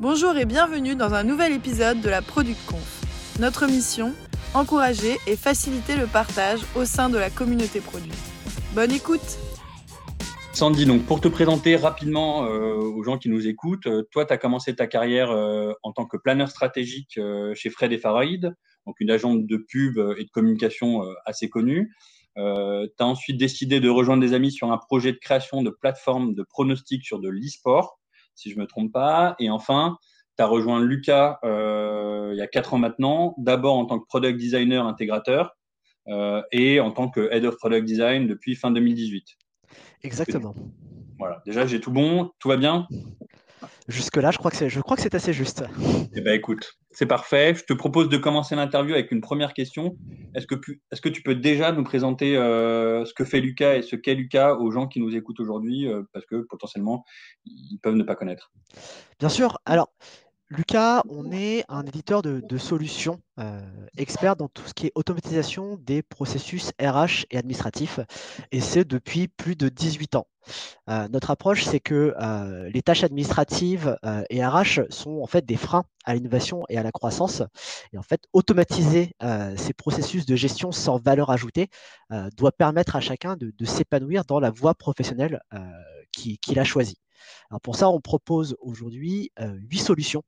Bonjour et bienvenue dans un nouvel épisode de la Product Conf. Notre mission encourager et faciliter le partage au sein de la communauté produit. Bonne écoute Sandy, pour te présenter rapidement euh, aux gens qui nous écoutent, euh, toi, tu as commencé ta carrière euh, en tant que planeur stratégique chez Fred et Faraid, donc une agence de pub et de communication assez connue. tu as ensuite décidé de rejoindre des amis sur un projet de création de plateforme de pronostic sur de l'e-sport, si je ne me trompe pas. Et enfin, tu as rejoint Lucas il y a quatre ans maintenant, d'abord en tant que product designer intégrateur et en tant que head of product design depuis fin 2018. Exactement. Voilà, déjà j'ai tout bon, tout va bien? Jusque-là, je crois que c'est, je crois que c'est assez juste. Eh ben écoute, c'est parfait. Je te propose de commencer l'interview avec une première question. Est-ce que, est-ce que tu peux déjà nous présenter euh, ce que fait Lucas et ce qu'est Lucas aux gens qui nous écoutent aujourd'hui, euh, parce que potentiellement ils peuvent ne pas connaître? Bien sûr. Alors, Lucas, on est un éditeur de, solutions euh, expert dans tout ce qui est automatisation des processus RH et administratifs, et c'est depuis plus de 18 ans. Euh, notre approche, c'est que euh, les tâches administratives et RH sont en fait des freins à l'innovation et à la croissance. Et en fait, automatiser ces processus de gestion sans valeur ajoutée doit permettre à chacun de, s'épanouir dans la voie professionnelle qu'il a choisie pour ça, on propose aujourd'hui huit solutions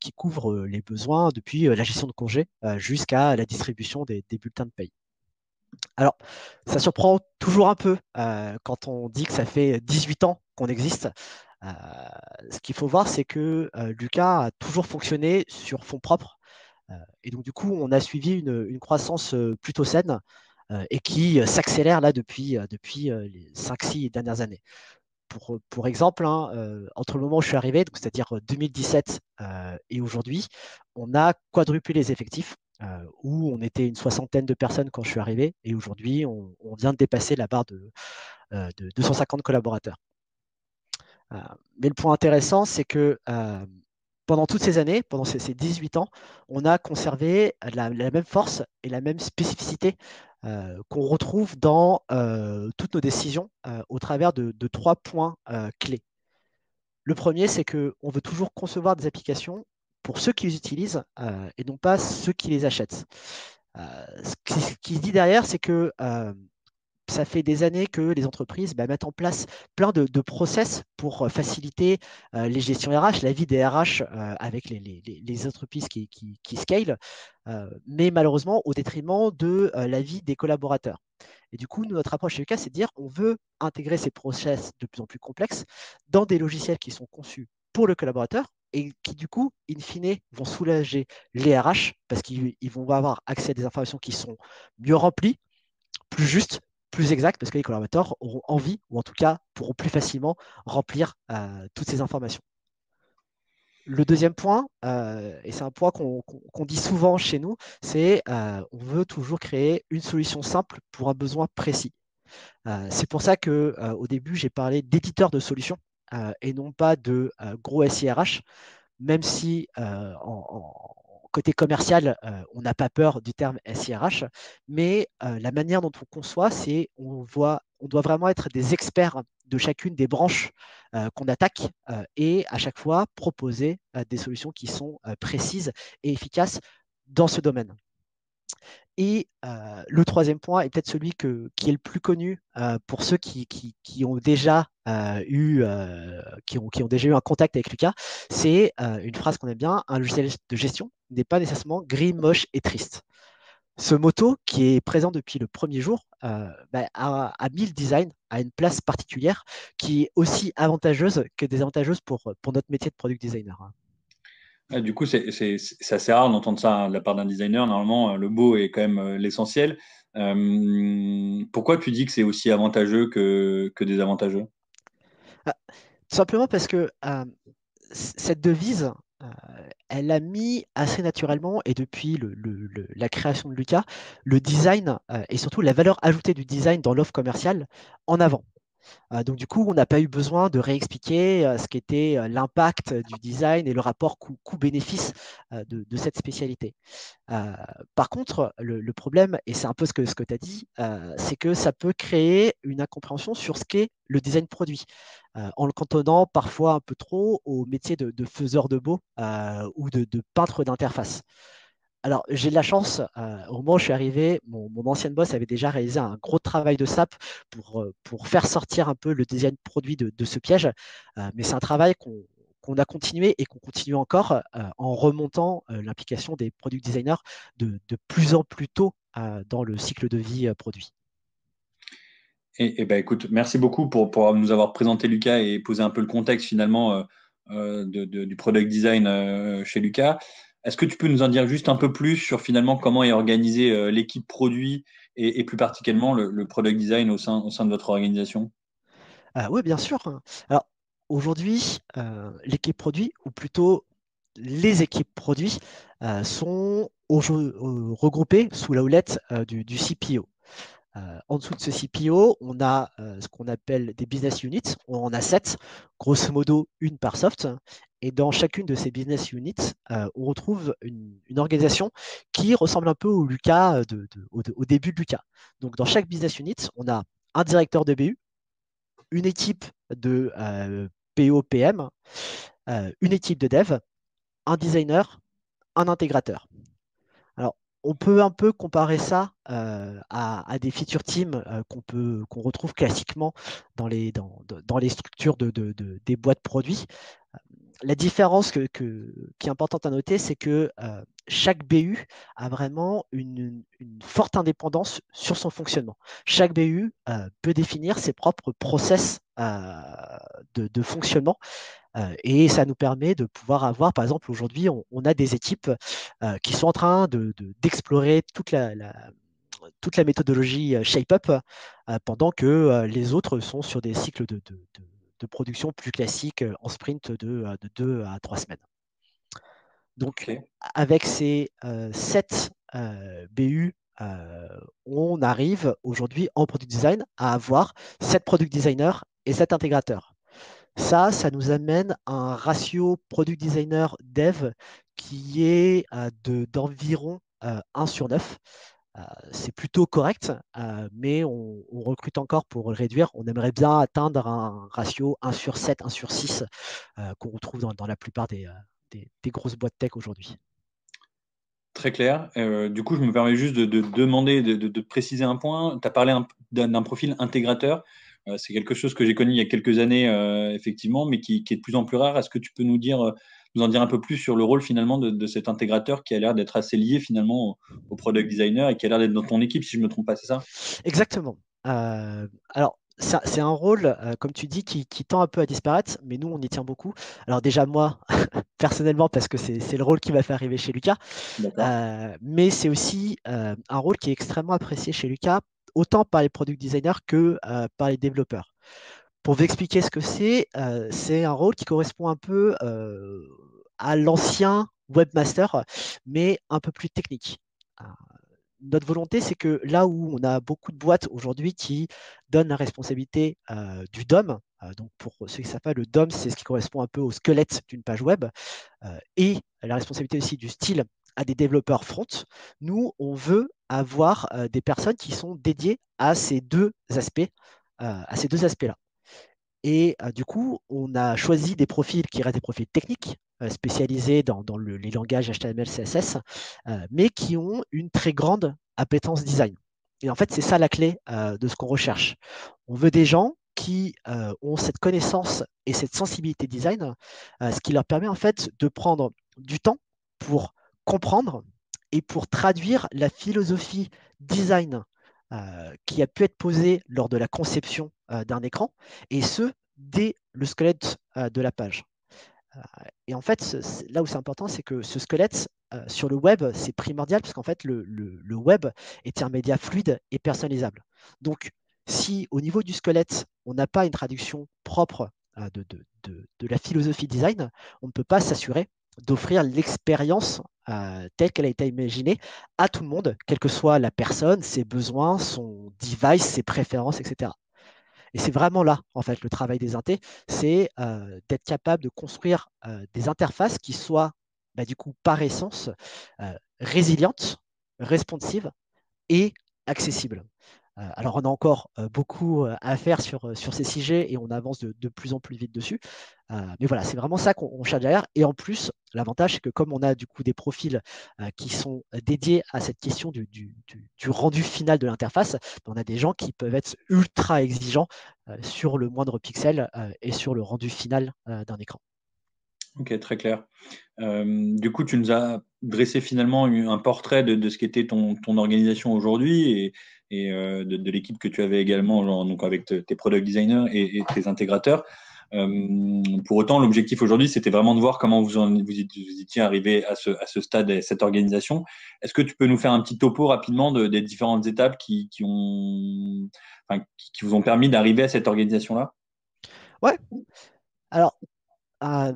qui couvrent les besoins depuis la gestion de congés jusqu'à la distribution des, bulletins de paye. Alors, ça surprend toujours un peu quand on dit que ça fait 18 ans qu'on existe. ce qu'il faut voir, c'est que Lucas a toujours fonctionné sur fonds propres. et donc, du coup, on a suivi une, croissance plutôt saine et qui s'accélère là depuis, depuis les 5-6 dernières années pour, exemple, hein, euh, entre le moment où je suis arrivé, c'est-à-dire 2017 euh, euh, et aujourd'hui, on a quadruplé les effectifs, où on était une soixantaine de personnes quand je suis arrivé, et aujourd'hui, on, vient de dépasser la barre de, 250 collaborateurs. mais le point intéressant, c'est que pendant toutes ces années, pendant ces, 18 ans, on a conservé la, même force et la même spécificité euh, qu'on retrouve dans euh, toutes nos décisions euh, au travers de, trois points clés. Le premier, c'est qu'on veut toujours concevoir des applications pour ceux qui les utilisent et non pas ceux qui les achètent. ce qui se dit derrière, c'est que ça fait des années que les entreprises bah, mettent en place plein de, process pour euh, faciliter euh, les gestions RH, la vie des RH euh, avec les, entreprises qui, qui, scale, mais malheureusement au détriment de la vie des collaborateurs. Et du coup, notre approche chez Lucas, c'est de dire on veut intégrer ces process de plus en plus complexes dans des logiciels qui sont conçus pour le collaborateur et qui, du coup, in fine, vont soulager les RH parce qu'ils vont avoir accès à des informations qui sont mieux remplies, plus justes, plus exact parce que les collaborateurs auront envie, ou en tout cas pourront plus facilement remplir euh, toutes ces informations. Le deuxième point, euh, et c'est un point qu'on dit souvent chez nous, c'est euh, on veut toujours créer une solution simple pour un besoin précis. c'est pour ça que au début j'ai parlé d'éditeur de solutions et non pas de gros SIRH, même si en côté commercial, euh, on n'a pas peur du terme SIRH, mais euh, la manière dont on conçoit, c'est on doit vraiment être des experts de chacune des branches euh, qu'on attaque et à chaque fois proposer des solutions qui sont précises et efficaces dans ce domaine. Et le troisième point est peut-être celui qui est le plus connu pour ceux qui, ont déjà eu, un contact avec Lucas. C'est une phrase qu'on aime bien un logiciel de gestion n'est pas nécessairement gris, moche et triste. Ce motto, qui est présent depuis le premier jour, bah, a, mis le design à une place particulière qui est aussi avantageuse que désavantageuse pour, pour notre métier de product designer. Hein du coup, c'est assez rare d'entendre ça de la part d'un designer. Normalement, le beau est quand même euh, l'essentiel. Euh, pourquoi tu dis que c'est aussi avantageux que, désavantageux? Ah, Tout simplement parce que euh, cette devise, elle a mis assez naturellement, et depuis la création de Lucas, le design et surtout la valeur ajoutée du design dans l'offre commerciale en avant. Donc du coup, on n'a pas eu besoin de réexpliquer ce qu'était l'impact du design et le rapport coût-bénéfice de, cette spécialité. par contre, le, problème, et c'est un peu ce que, tu as dit, c'est que ça peut créer une incompréhension sur ce qu'est le design produit, en le cantonnant parfois un peu trop au métier de, faiseur de beau ou de peintre d'interface. Alors, j'ai de la chance, euh, au moment où je suis arrivé, mon, ancienne boss avait déjà réalisé un gros travail de SAP pour, euh, faire sortir un peu le design produit de, ce piège. Euh, mais c'est un travail qu'on a continué et qu'on continue encore en remontant l'implication des product designers de, plus en plus tôt dans le cycle de vie produit. Et, ben, écoute, merci beaucoup pour, pour, nous avoir présenté Lucas et poser un peu le contexte finalement du product design chez Lucas. Est-ce que tu peux nous en dire juste un peu plus sur finalement comment est organisée euh, l'équipe produit et, plus particulièrement le, product design au sein, de votre organisation? Ah Oui, bien sûr. Alors aujourd'hui, euh, l'équipe produit, ou plutôt les équipes produits, euh, sont regroupées sous la houlette du, CPO. En dessous de ce CPO, on a ce qu'on appelle des business units. On en a sept, grosso modo une par soft. Et dans chacune de ces business units, euh, on retrouve une, organisation qui ressemble un peu au au, début de Lucas. Donc dans chaque business unit, on a un directeur de BU, une équipe de euh, PO-PM, euh, une équipe de dev, un designer, un intégrateur. On peut un peu comparer ça à, des feature teams qu'on peut qu'on retrouve classiquement dans les, dans, dans les structures de, des boîtes produits. La différence qui est importante à noter, c'est que chaque BU a vraiment une, forte indépendance sur son fonctionnement. Chaque BU euh, peut définir ses propres process euh, de, fonctionnement et ça nous permet de pouvoir avoir, par exemple, aujourd'hui, on, a des équipes qui sont en train d'explorer toute la, méthodologie ShapeUp pendant que les autres sont sur des cycles de de production plus classique euh, en sprint de, euh, de 2 à 3 semaines. Donc, avec ces euh, 7 BU, on arrive aujourd'hui en product design à avoir 7 product designers et 7 intégrateurs. Ça, ça nous amène à un ratio product designer dev qui est d'environ 1 sur 9. Euh, c'est plutôt correct, euh, mais on, recrute encore pour le réduire. On aimerait bien atteindre un ratio 1 sur 7, 1 sur 6 euh, qu'on retrouve dans, la plupart des, grosses boîtes tech aujourd'hui. Très clair. du coup, je me permets juste de, demander, de, préciser un point. Tu as parlé d'un profil intégrateur. c'est quelque chose que j'ai connu il y a quelques années, effectivement, mais qui, qui, est de plus en plus rare. Est-ce que tu peux nous dire nous en dire un peu plus sur le rôle finalement de, cet intégrateur qui a l'air d'être assez lié finalement au, product designer et qui a l'air d'être dans ton équipe, si je ne me trompe pas, c'est ça? Exactement. Euh, alors, c'est un rôle, euh, comme tu dis, qui, tend un peu à disparaître, mais nous, on y tient beaucoup. Alors déjà, moi, personnellement, parce que c'est le rôle qui m'a fait arriver chez Lucas, euh, mais c'est aussi un rôle qui est extrêmement apprécié chez Lucas, autant par les product designers que par les développeurs. Pour vous expliquer ce que c'est, euh, c'est un rôle qui correspond un peu euh, à l'ancien webmaster, mais un peu plus technique. Euh, notre volonté, c'est que là où on a beaucoup de boîtes aujourd'hui qui donnent la responsabilité du DOM, donc pour ceux qui ne savent pas, le DOM, c'est ce qui correspond un peu au squelette d'une page web, et la responsabilité aussi du style à des développeurs front, nous, on veut avoir des personnes qui sont dédiées à ces deux aspects, à ces deux aspects-là. Et du coup, on a choisi des profils qui restent des profils techniques, spécialisés dans, les langages HTML, CSS, mais qui ont une très grande appétence design. Et en fait, c'est ça la clé de ce qu'on recherche. On veut des gens qui ont cette connaissance et cette sensibilité design, ce qui leur permet en fait de prendre du temps pour comprendre et pour traduire la philosophie design euh, qui a pu être posé lors de la conception euh, d'un écran, et ce, dès le squelette euh, de la page. Et en fait, là où c'est important, c'est que ce squelette sur le web, c'est primordial, parce qu'en fait, le, web est un média fluide et personnalisable. Donc, si au niveau du squelette, on n'a pas une traduction propre de, de, la philosophie design, on ne peut pas s'assurer d'offrir l'expérience euh, telle qu'elle a été imaginée à tout le monde, quelle que soit la personne, ses besoins, son device, ses préférences, etc. Et c'est vraiment là, en fait, le travail des intés, c'est d'être capable de construire des interfaces qui soient, bah, du coup, par essence, résilientes, responsives et accessibles. Euh, alors, on a encore euh, beaucoup euh, à faire sur, sur ces sujets et on avance de, plus en plus vite dessus. mais voilà, c'est vraiment ça qu'on cherche derrière. Et en plus, l'avantage, c'est que comme on a du coup des profils qui sont dédiés à cette question du, rendu final de l'interface, on a des gens qui peuvent être ultra exigeants sur le moindre pixel et sur le rendu final d'un écran. Ok, très clair. du coup, tu nous as dressé finalement un portrait de, ce qu'était ton, organisation aujourd'hui et, euh, de, l'équipe que tu avais également, avec tes product designers et, tes intégrateurs. Euh, pour autant, l'objectif aujourd'hui, c'était vraiment de voir comment vous, en, vous, étiez arrivé à ce, à ce stade et cette organisation. Est-ce que tu peux nous faire un petit topo rapidement des différentes étapes qui, qui ont, enfin, qui, vous ont permis d'arriver à cette organisation-là? Ouais. Alors, euh,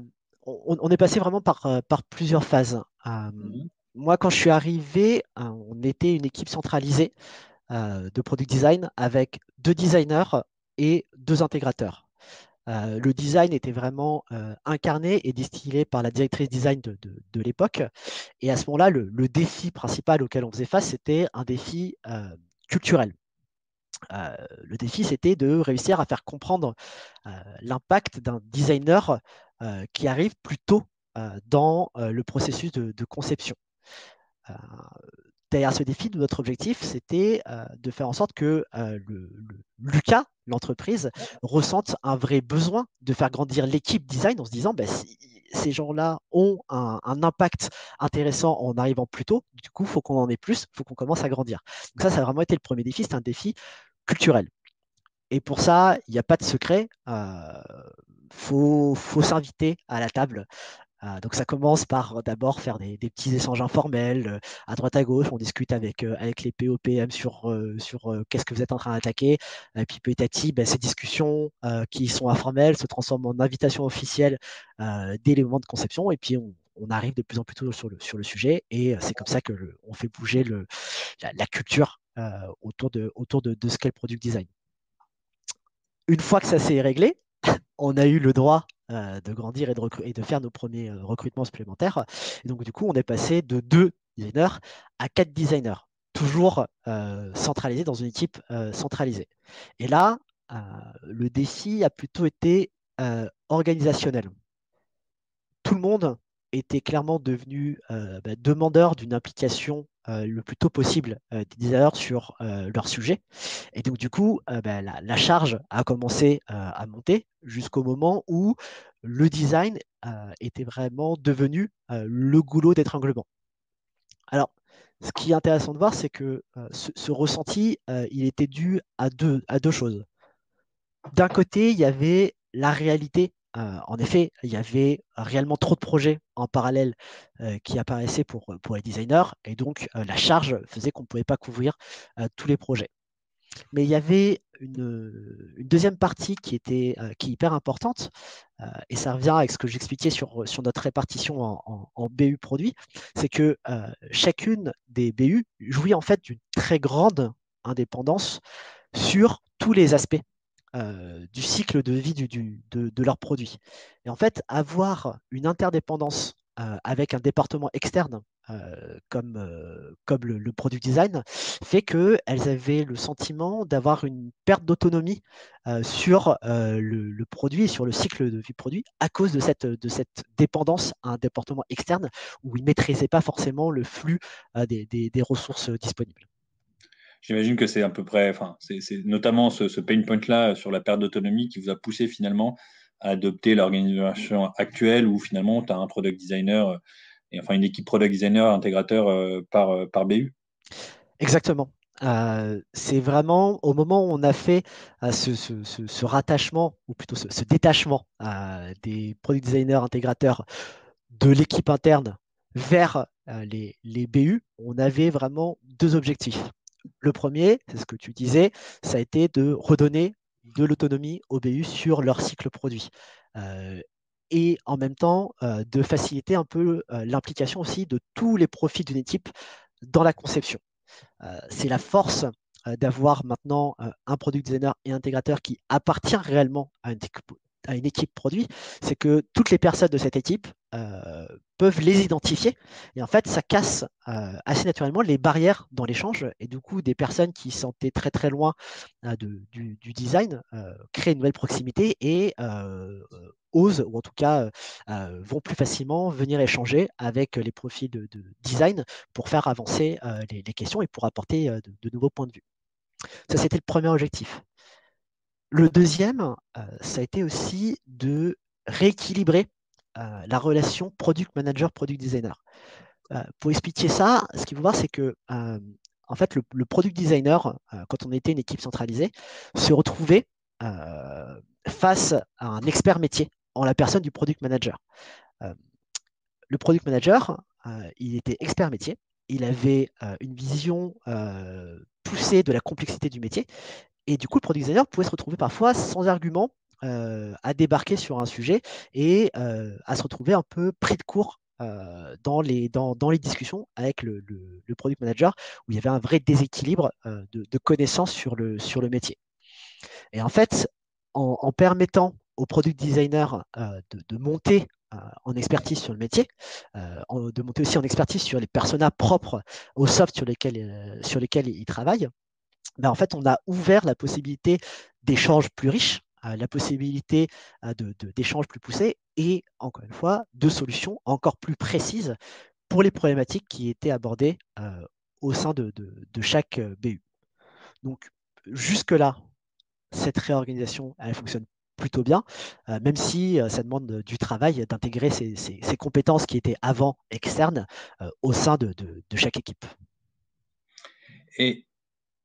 on, est passé vraiment par, par plusieurs phases. Mhm. Moi, quand je suis arrivé, on était une équipe centralisée euh, de product design avec deux designers et deux intégrateurs. Euh, le design était vraiment euh, incarné et distillé par la directrice design de, l'époque. Et à ce moment-là, le, défi principal auquel on faisait face, c'était un défi culturel. le défi, c'était de réussir à faire comprendre l'impact d'un designer qui arrive plus tôt dans le processus de conception derrière ce défi, notre objectif, c'était euh, de faire en sorte que euh, le, Lucas, l'entreprise, ressente un vrai besoin de faire grandir l'équipe design en se disant, bah, si ces gens-là ont un, impact intéressant en arrivant plus tôt, du coup, il faut qu'on en ait plus, il faut qu'on commence à grandir. Donc ça, ça a vraiment été le premier défi, c'est un défi culturel. Et pour ça, il n'y a pas de secret. Il euh, faut, faut s'inviter à la table. Ah, donc ça commence par euh, d'abord faire des, petits échanges informels euh, à droite à gauche. On discute avec, euh, avec les POPM sur, sur qu'est-ce que vous êtes en train d'attaquer. Et puis petit à petit, ben, ces discussions qui sont informelles se transforment en invitations officielles dès les moments de conception. Et puis on, arrive de plus en plus tôt sur le, sur le sujet. Et c'est comme ça que on fait bouger la, culture autour, de, autour de, de ce qu'est le product design. Une fois que ça s'est réglé, on a eu le droit euh, de grandir et de, faire nos premiers euh, recrutements supplémentaires. Donc, du coup, on est passé de deux designers à quatre designers, toujours euh, centralisés dans une équipe centralisée. Et là, le défi a plutôt été organisationnel. Tout le monde était clairement devenu bah, demandeur d'une implication le plus tôt possible des designers sur leur sujet. Et donc, du coup, bah, la, charge a commencé à monter jusqu'au moment où le design était vraiment devenu le goulot d'étranglement. Alors, ce qui est intéressant de voir, c'est que ce, ressenti, il était dû à deux, à deux choses. D'un côté, il y avait la réalité. En effet, il y avait réellement trop de projets en parallèle qui apparaissaient pour, pour les designers, et donc la charge faisait qu'on ne pouvait pas couvrir tous les projets. Mais il y avait une, deuxième partie qui, était, euh, hyper importante, euh, et ça revient avec ce que j'expliquais sur, notre répartition en, BU produits, c'est que euh, chacune des BU jouit en fait d'une très grande indépendance sur tous les aspects du cycle de vie de, de leurs produits. Et en fait, avoir une interdépendance avec un département externe euh, comme, euh, le, product design, fait qu'elles avaient le sentiment d'avoir une perte d'autonomie euh, sur le, produit sur le cycle de vie produit à cause de cette, dépendance à un département externe où ils ne maîtrisaient pas forcément le flux des, ressources disponibles. J'imagine que c'est à peu près, enfin, c'est notamment ce, ce pain point-là sur la perte d'autonomie qui vous a poussé finalement à adopter l'organisation actuelle où finalement tu as un product designer et enfin une équipe product designer intégrateur euh, par, euh, par BU. Exactement. Euh, c'est vraiment au moment où on a fait ce, rattachement, ou plutôt ce, détachement des product designers intégrateurs de l'équipe interne vers les, les, BU, on avait vraiment deux objectifs. Le premier, c'est ce que tu disais, ça a été de redonner de l'autonomie aux BU sur leur cycle produit et en même temps euh, de faciliter un peu euh, l'implication aussi de tous les profits d'une équipe dans la conception. Euh, c'est la force d'avoir maintenant un product designer et intégrateur qui appartient réellement à une, à une équipe produit, c'est que toutes les personnes de cette équipe euh, peuvent les identifier. Et en fait, ça casse euh, assez naturellement les barrières dans l'échange. Et du coup, des personnes qui sentaient très très loin euh, du, design créent une nouvelle proximité et osent, ou en tout cas vont plus facilement venir échanger avec les profils de, design pour faire avancer les, questions et pour apporter de nouveaux points de vue. Ça, c'était le premier objectif. Le deuxième, euh, ça a été aussi de rééquilibrer euh, la relation product manager, product designer. Euh, pour expliquer ça, ce qu'il faut voir, c'est que en fait, le, product designer, quand on était une équipe centralisée, se retrouvait face à un expert métier en la personne du product manager. le product manager, il était expert métier, il avait une vision poussée de la complexité du métier et du coup, le product designer pouvait se retrouver parfois sans argument euh, à débarquer sur un sujet et euh, à se retrouver un peu pris de court euh, dans, les, discussions avec le, product manager, où il y avait un vrai déséquilibre de, connaissances sur le, métier. Et en fait, en, permettant au product designer de, monter en expertise sur le métier, de monter aussi en expertise sur les personas propres au soft sur lesquels, sur lesquels il travaille, ben, en fait, on a ouvert la possibilité d'échanges plus riches, euh, la possibilité euh, d'échanges plus poussés et, encore une fois, de solutions encore plus précises pour les problématiques qui étaient abordées euh, au sein de, chaque BU. Donc, jusque-là, cette réorganisation, elle fonctionne plutôt bien, même si ça demande du travail d'intégrer ces, compétences qui étaient avant externes au sein de, de chaque équipe. Et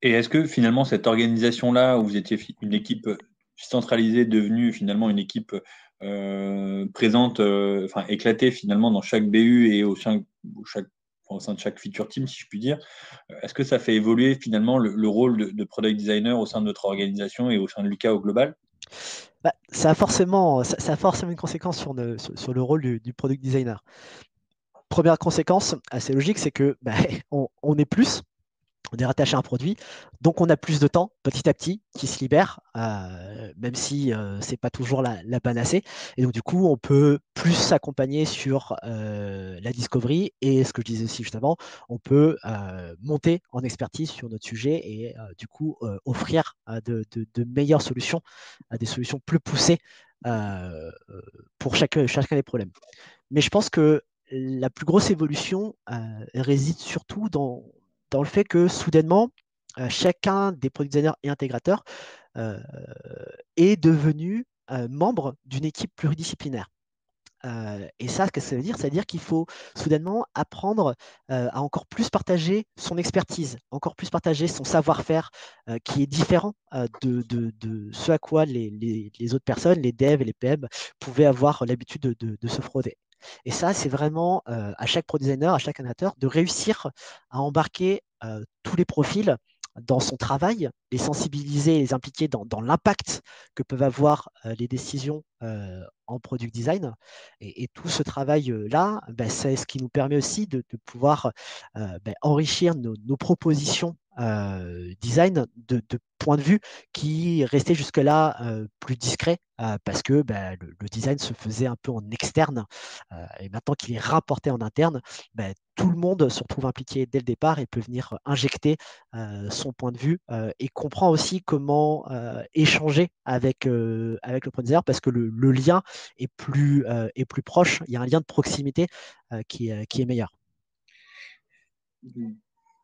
et est-ce que finalement cette organisation-là, où vous étiez une équipe centralisée, devenue finalement une équipe euh, présente, euh, enfin éclatée finalement dans chaque BU et au sein, de chaque feature team, si je puis dire, euh, est-ce que ça fait évoluer finalement le, rôle de, product designer au sein de notre organisation et au sein de Lucas au global? Bah, ça, a forcément, ça, a une conséquence sur, sur, le rôle du, product designer. Première conséquence assez logique, c'est que bah, on est plus, on est rattaché à un produit, donc on a plus de temps petit à petit qui se libère, euh, même si euh, c'est pas toujours la, panacée. Et donc du coup, on peut plus s'accompagner sur euh, la discovery et ce que je disais aussi justement, on peut monter en expertise sur notre sujet et du coup offrir de, meilleures solutions, des solutions plus poussées pour chacun des problèmes. Mais je pense que la plus grosse évolution réside surtout dans dans le fait que soudainement, euh, chacun des product designers et intégrateurs euh, est devenu euh, membre d'une équipe pluridisciplinaire. et ça, ce que ça veut dire Ça veut dire qu'il faut soudainement apprendre à encore plus partager son expertise, encore plus partager son savoir-faire qui est différent de, ce à quoi les, autres personnes, les devs et les PM, pouvaient avoir l'habitude de, se frauder. Et ça, c'est vraiment à chaque pro designer, à chaque animateur, de réussir à embarquer tous les profils dans son travail, les sensibiliser, les impliquer dans, l'impact que peuvent avoir les décisions en product design. Et, tout ce travail-là, ben, c'est ce qui nous permet aussi de, pouvoir ben, enrichir nos propositions euh, design de, point de vue qui restait jusque-là euh, plus discret euh, parce que bah, le, design se faisait un peu en externe et maintenant qu'il est rapporté en interne, bah, tout le monde se retrouve impliqué dès le départ et peut venir injecter son point de vue et comprend aussi comment échanger avec, avec le produit parce que le, lien est plus, est plus proche, il y a un lien de proximité qui, qui est meilleur.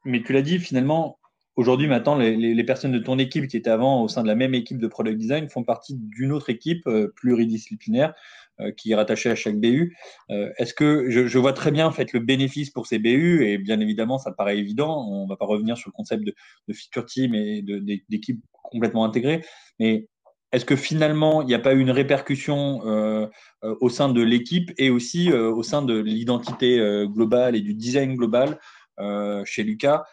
Mais tu l'as dit, finalement, Aujourd'hui, maintenant, les, personnes de ton équipe qui étaient avant au sein de la même équipe de product design font partie d'une autre équipe euh, pluridisciplinaire euh, qui est rattachée à chaque BU. Euh, est-ce que je, vois très bien en fait le bénéfice pour ces BU et bien évidemment, ça paraît évident. On ne va pas revenir sur le concept de, de feature team et d'équipe complètement intégrée, mais est-ce que finalement, il n'y a pas eu une répercussion au sein de l'équipe et aussi au sein de l'identité globale et du design global chez Lucas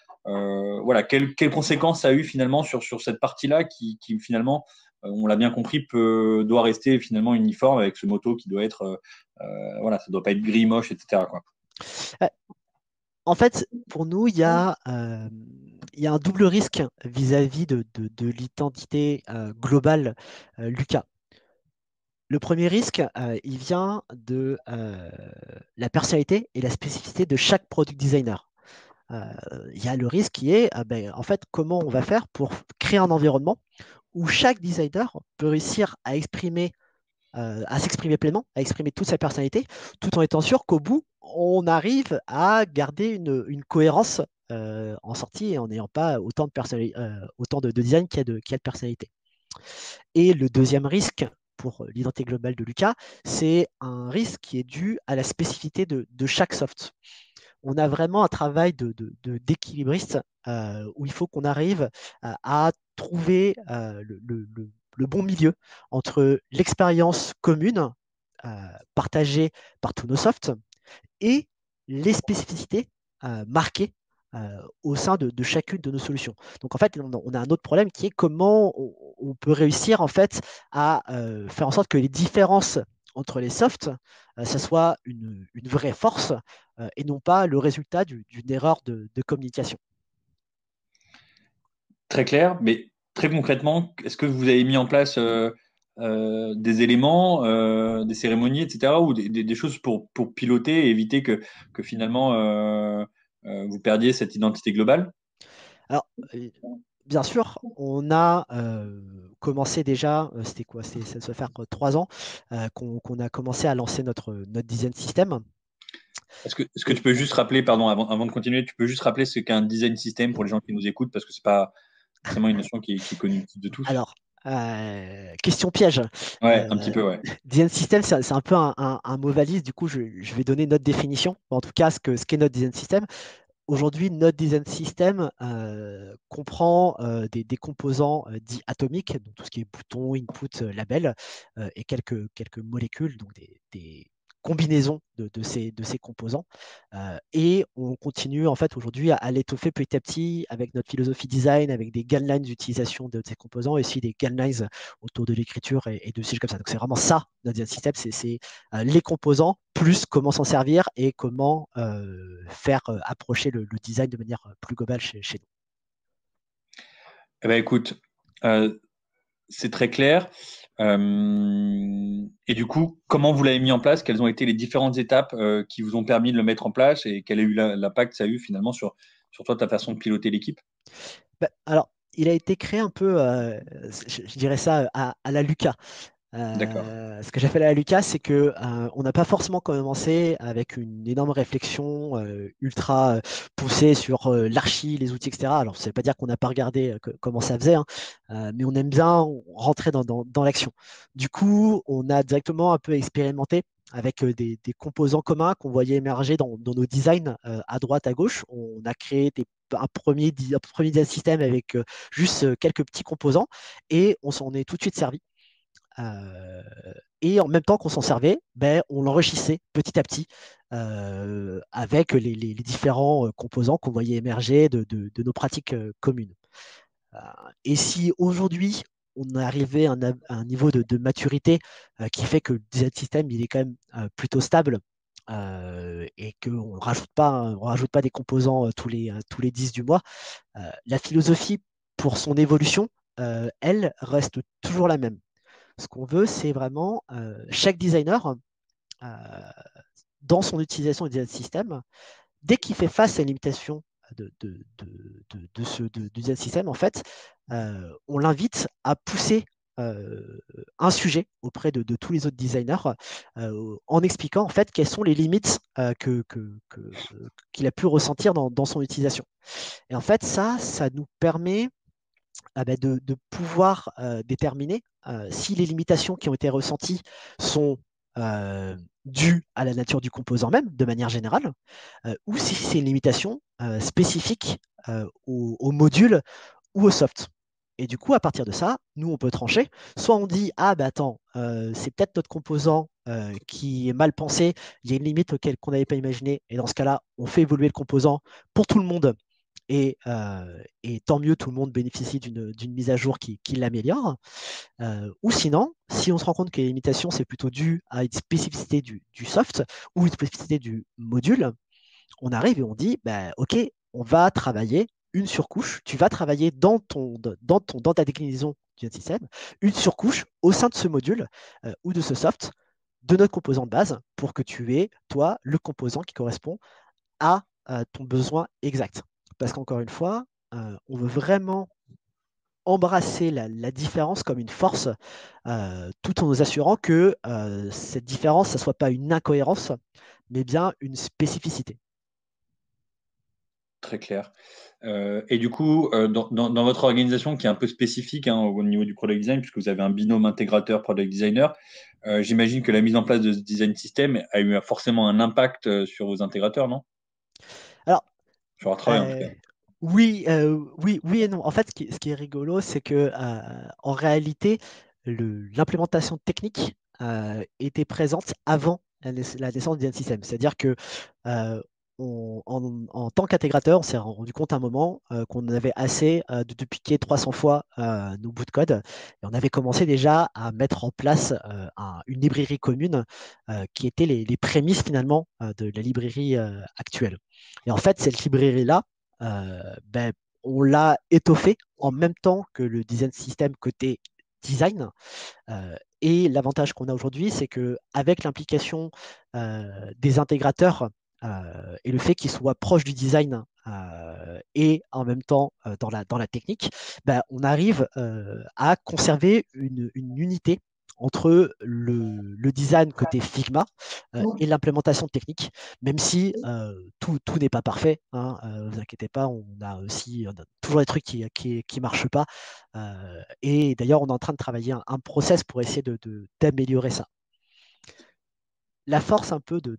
voilà, quelles, conséquences ça a eu finalement sur, cette partie-là qui, finalement, euh, on l'a bien compris, peut, doit rester finalement uniforme avec ce moto qui doit être, euh, voilà, ça doit pas être gris, moche, etc. Quoi. en fait, pour nous, il y a, euh, y a un double risque vis-à-vis de, l'identité euh, globale euh, Lucas. Le premier risque, il vient de la personnalité et la spécificité de chaque product designer. Il y a le risque qui est, ben, en fait, comment on va faire pour créer un environnement où chaque designer peut réussir à exprimer à s'exprimer pleinement, à exprimer toute sa personnalité, tout en étant sûr qu'au bout, on arrive à garder une, cohérence en sortie et en n'ayant pas autant de, de, design qu'il y, a de, de personnalité. Et le deuxième risque pour l'identité globale de Lucas, c'est un risque qui est dû à la spécificité de, chaque soft. On a vraiment un travail d'équilibriste de, où il faut qu'on arrive à, trouver le, le bon milieu entre l'expérience commune euh, partagée par tous nos softs et les spécificités euh, marquées euh, au sein de, chacune de nos solutions. Donc en fait, on a un autre problème qui est comment on, peut réussir en fait à faire en sorte que les différences entre les softs, ce soit une, vraie force et non pas le résultat d'une erreur de, de communication. Très clair, mais très concrètement, est-ce que vous avez mis en place euh, euh, des éléments, euh, des cérémonies, etc., ou des, choses pour, piloter et éviter que, finalement vous perdiez cette identité globale? Alors, bien sûr, on a commencé déjà, c'était quoi Ça doit faire trois ans qu'on a commencé à lancer notre, notre design system. Est-ce que, que, tu peux juste rappeler, pardon, avant, avant, de continuer, tu peux juste rappeler ce qu'est un design system pour les gens qui nous écoutent, parce que c'est pas vraiment une notion qui est, connue de tous. Alors, euh, question piège. Ouais, un petit peu, ouais. Euh, design system, c'est un peu un, mot valise. Du coup, je, vais donner notre définition. En tout cas, ce qu'est ce notre design system. Aujourd'hui, notre design system euh, comprend des, composants dits atomiques, donc tout ce qui est bouton, input, label, et quelques, quelques molécules, donc des, combinaison de, ces, de ces composants. Euh, et on continue en fait aujourd'hui à, l'étoffer petit à petit avec notre philosophie design, avec des guidelines d'utilisation de ces composants et aussi des guidelines autour de l'écriture et, de sujets comme ça. Donc c'est vraiment ça, notre design system, c'est euh, les composants plus comment s'en servir et comment euh, faire approcher le, design de manière plus globale chez, nous. Eh ben, écoute, c'est très clair. Euh, et du coup, comment vous l'avez mis en place? Quelles ont été les différentes étapes euh, qui vous ont permis de le mettre en place et quel a eu l'impact ça a eu finalement sur, sur toi, ta façon de piloter l'équipe? Bah, Alors, il a été créé un peu, euh, je, dirais ça, à, à la Lucas. Euh, ce que j'appelle à Lucas, c'est que euh, on n'a pas forcément commencé avec une énorme réflexion euh, ultra poussée sur l'archi, les outils, etc. Alors, ça ne veut pas dire qu'on n'a pas regardé comment ça faisait, hein, mais on aime bien rentrer dans, l'action. Du coup, on a directement un peu expérimenté avec des, composants communs qu'on voyait émerger dans, nos designs à droite, à gauche. On a créé un premier, un premier système avec juste quelques petits composants et on s'en est tout de suite servi. Euh, et en même temps qu'on s'en servait, ben, on l'enrichissait petit à petit euh, avec les, différents euh, composants qu'on voyait émerger de, nos pratiques communes. et si aujourd'hui on est arrivé à un, niveau de, maturité qui fait que le design system il est quand même plutôt stable et qu'on ne rajoute, pas, rajoute pas des composants tous, les, tous les 10 du mois, la philosophie pour son évolution, elle reste toujours la même. Ce qu'on veut, c'est vraiment euh, chaque designer, euh, dans son utilisation du design system, dès qu'il fait face à une limitation de, ce design system, en fait, euh, on l'invite à pousser un sujet auprès de, tous les autres designers en expliquant en fait quelles sont les limites qu'il a pu ressentir dans, son utilisation. Et en fait, ça, ça nous permet ah bah, de, pouvoir déterminer si les limitations qui ont été ressenties sont dues à la nature du composant même, de manière générale, ou si c'est une limitation spécifique au, module ou au soft. Et du coup, à partir de ça, nous, on peut trancher. Soit on dit, ah bah attends, c'est peut-être notre composant qui est mal pensé, il y a une limite qu'on n'avait pas imaginé, et dans ce cas-là, on fait évoluer le composant pour tout le monde euh, et, tant mieux, tout le monde bénéficie d'une mise à jour qui, l'améliore. Euh, ou sinon, si on se rend compte que les limitations, c'est plutôt dû à une spécificité du, soft ou une spécificité du module, on arrive et on dit, bah, OK, on va travailler une surcouche, tu vas travailler dans, ton, dans, ton, dans ta déclinaison du système, une surcouche au sein de ce module euh, ou de ce soft de notre composant de base pour que tu aies, toi, le composant qui correspond à ton besoin exact. Parce qu'encore une fois, euh, on veut vraiment embrasser la, différence comme une force, tout en nous assurant que cette différence, ne soit pas une incohérence, mais bien une spécificité. Très clair. Euh, et du coup, euh, dans, votre organisation qui est un peu spécifique hein, au niveau du product design, puisque vous avez un binôme intégrateur product designer, euh, j'imagine que la mise en place de ce design system a eu forcément un impact sur vos intégrateurs, non? En tout cas. Oui, oui, oui et non. En fait, ce qui, est rigolo, c'est que en réalité, l'implémentation technique était présente avant la, naissance du system. C'est-à-dire que en, tant qu'intégrateur, on s'est rendu compte à un moment euh, qu'on avait assez euh, de dupliquer 300 fois euh, nos bouts de code. Et on avait commencé déjà à mettre en place une librairie commune qui était les, prémices finalement de la librairie actuelle. Et en fait, cette librairie-là, ben, on l'a étoffée en même temps que le design system côté design. et l'avantage qu'on a aujourd'hui, c'est qu'avec l'implication des intégrateurs euh, et le fait qu'il soit proche du design euh, et en même temps euh, dans, la, dans la technique, bah, on arrive à conserver une, unité entre le, design côté Figma et l'implémentation technique, même si tout, n'est pas parfait. Hein, vous inquiétez pas, on a aussi toujours des trucs qui ne marchent pas. et d'ailleurs, on est en train de travailler un, process pour essayer d'améliorer de, ça. La force un peu de,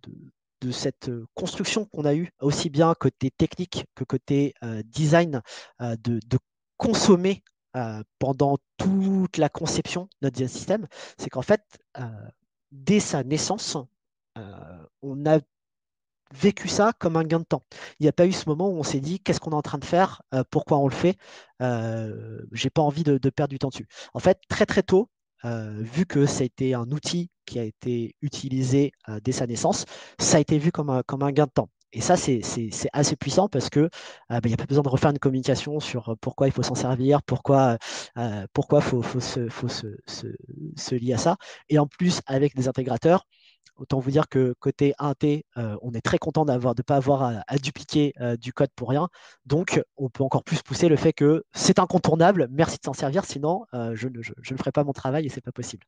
de cette construction qu'on a eue, aussi bien côté technique que côté design, de, consommer pendant toute la conception de notre système, c'est qu'en fait, dès sa naissance, on a vécu ça comme un gain de temps. Il n'y a pas eu ce moment où on s'est dit qu'est-ce qu'on est en train de faire, pourquoi on le fait, j'ai pas envie de, perdre du temps dessus. En fait, très très tôt, vu que été un outil qui a été utilisé dès sa naissance, ça a été vu comme un, comme un gain de temps. Et ça, c'est assez puissant parce que bah, il n'y a pas besoin de refaire une communication sur pourquoi il faut s'en servir, pourquoi il pourquoi faut, faut, se, faut se, se, lier à ça. Et en plus, avec des intégrateurs, Autant vous dire que côté 1T, euh, on est très content de ne pas avoir à, dupliquer euh, du code pour rien. Donc, on peut encore plus pousser le fait que c'est incontournable, merci de s'en servir, sinon euh, je, ne ferai pas mon travail et ce n'est pas possible.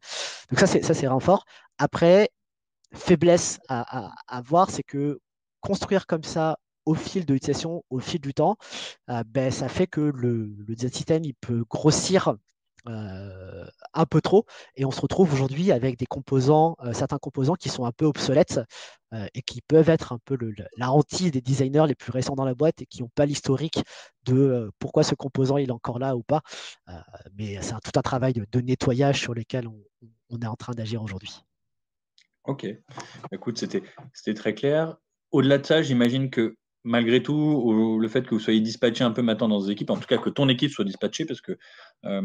Donc ça, c'est, ça, c'est fort. Après, faiblesse à, voir, c'est que construire comme ça au fil de l'utilisation, au fil du temps, ben, ça fait que le, le il peut grossir euh, un peu trop. Et on se retrouve aujourd'hui avec des composants, euh, certains composants qui sont un peu obsolètes euh, et qui peuvent être un peu le, la hantise des designers les plus récents dans la boîte et qui n'ont pas l'historique de pourquoi ce composant il est encore là ou pas. mais c'est tout un travail de, nettoyage sur lequel on, on est en train d'agir aujourd'hui. Ok, écoute, c'était très clair. Au-delà de ça, j'imagine que malgré tout, le fait que vous soyez dispatché un peu maintenant dans vos équipes, en tout cas que ton équipe soit dispatchée, parce que euh,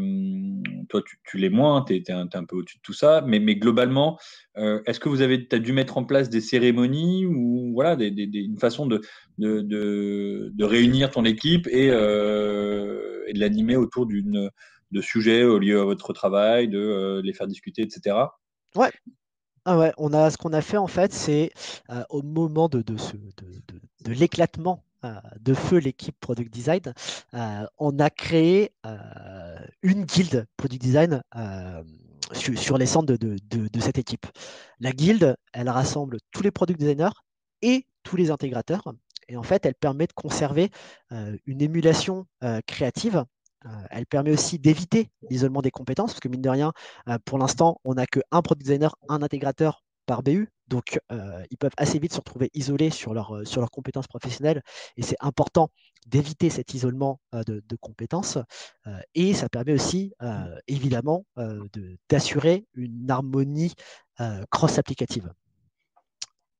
toi, tu, l'es moins, tu es, un peu au-dessus de tout ça, mais, globalement, euh, est-ce que vous avez as dû mettre en place des cérémonies ou voilà, une façon de, réunir ton équipe euh, et, de l'animer autour de sujets au lieu à votre travail, de les faire discuter, etc. Ouais, ah ouais, on a, ce qu'on a fait en fait, c'est au moment de, de, de l'éclatement euh, de feu l'équipe Product Design, euh, on a créé euh, une guilde Product Design sur, les centres de, cette équipe. La guilde, elle rassemble tous les product designers et tous les intégrateurs. Et en fait, elle permet de conserver une émulation créative elle permet aussi d'éviter l'isolement des compétences, parce que mine de rien, pour l'instant, on n'a qu'un product designer, un intégrateur par BU. Donc, euh, ils peuvent assez vite se retrouver isolés sur, leur, euh, sur leurs compétences professionnelles. Et c'est important d'éviter cet isolement euh, de, compétences. et ça permet aussi, évidemment, d'assurer une harmonie cross-applicative.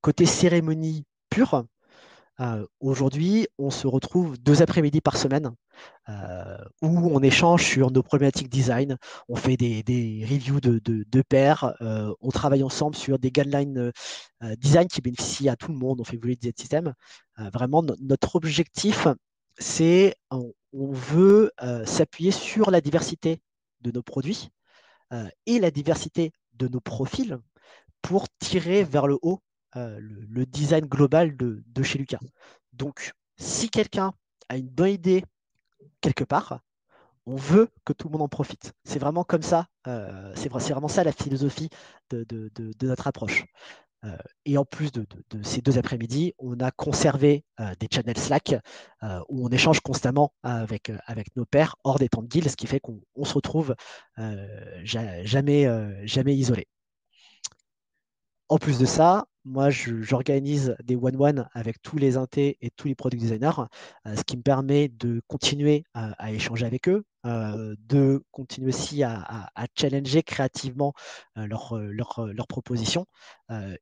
Côté cérémonie pure, Aujourd'hui, on se retrouve deux après-midi par semaine où on échange sur nos problématiques design, on fait des, reviews de, de, pairs, on travaille ensemble sur des guidelines design qui bénéficient à tout le monde, on fait évoluer des systèmes. vraiment, notre objectif, c'est on, veut s'appuyer sur la diversité de nos produits et la diversité de nos profils pour tirer vers le haut le, design global de, de chez Lucas. Donc, si quelqu'un a une bonne idée quelque part, on veut que tout le monde en profite. C'est vraiment comme ça, euh, c'est vraiment ça la philosophie de, notre approche. Euh, et en plus de, ces deux après-midi, on a conservé euh, des channels Slack où on échange constamment avec, avec nos pairs hors des temps de guild, ce qui fait qu'on se retrouve jamais, jamais isolé. En plus de ça, moi, j'organise des one-one avec tous les intés et tous les product designers, euh, ce qui me permet de continuer à, échanger avec eux, euh, de continuer aussi à, challenger créativement euh, leurs propositions.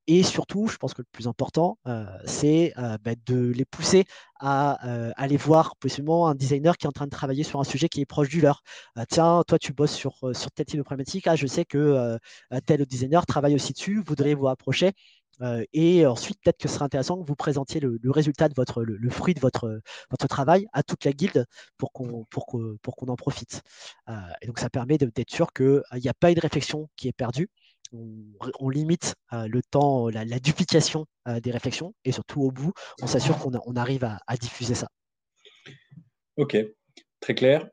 et surtout, je pense que le plus important, c'est bah, de les pousser à aller voir possiblement un designer qui est en train de travailler sur un sujet qui est proche du leur. tiens, toi, tu bosses sur, sur tel type de problématique. Ah, je sais que tel designer travaille aussi dessus, voudrait vous approcher. Euh, et ensuite, peut-être que ce serait intéressant que vous présentiez le, résultat de votre, le, fruit de votre, travail à toute la guilde pour qu'on pour pour en profite. Euh, et donc, ça permet d'être sûr qu'il euh, n'y a pas une réflexion qui est perdue. On, limite le temps, la, duplication des réflexions et surtout au bout, on s'assure qu'on on arrive à, à diffuser ça. Ok, très clair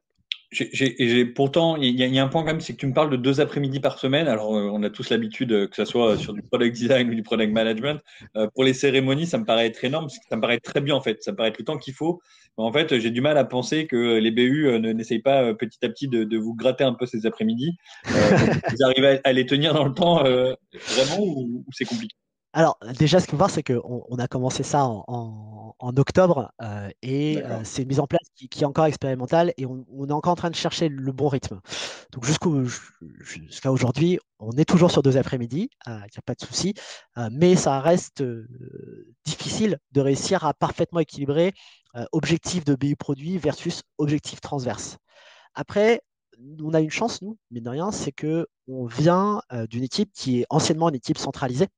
pourtant, il y, a un point quand même, c'est que tu me parles de deux après-midi par semaine. Alors, euh, on a tous l'habitude, euh, que ce soit sur du product design ou du product management. Euh, pour les cérémonies, ça me paraît être énorme, ça me paraît très bien en fait. Ça me paraît être le temps qu'il faut. en fait, j'ai du mal à penser que les BU n'essayent pas petit à petit de, vous gratter un peu ces après-midi. vous arrivez à, les tenir dans le temps vraiment ou c'est compliqué? Alors, déjà, ce qu'il faut voir, c'est qu'on on a commencé ça en, octobre euh, et euh, c'est une mise en place qui, est encore expérimentale et on, est encore en train de chercher le bon rythme. Donc, jusqu'à aujourd'hui, on est toujours sur deux après-midi, il n'y a pas de souci, euh, mais ça reste difficile de réussir à parfaitement équilibrer objectif de BU produit versus objectif transverse. Après, on a une chance, nous, mais de rien, c'est qu'on vient d'une équipe qui est anciennement une équipe centralisée.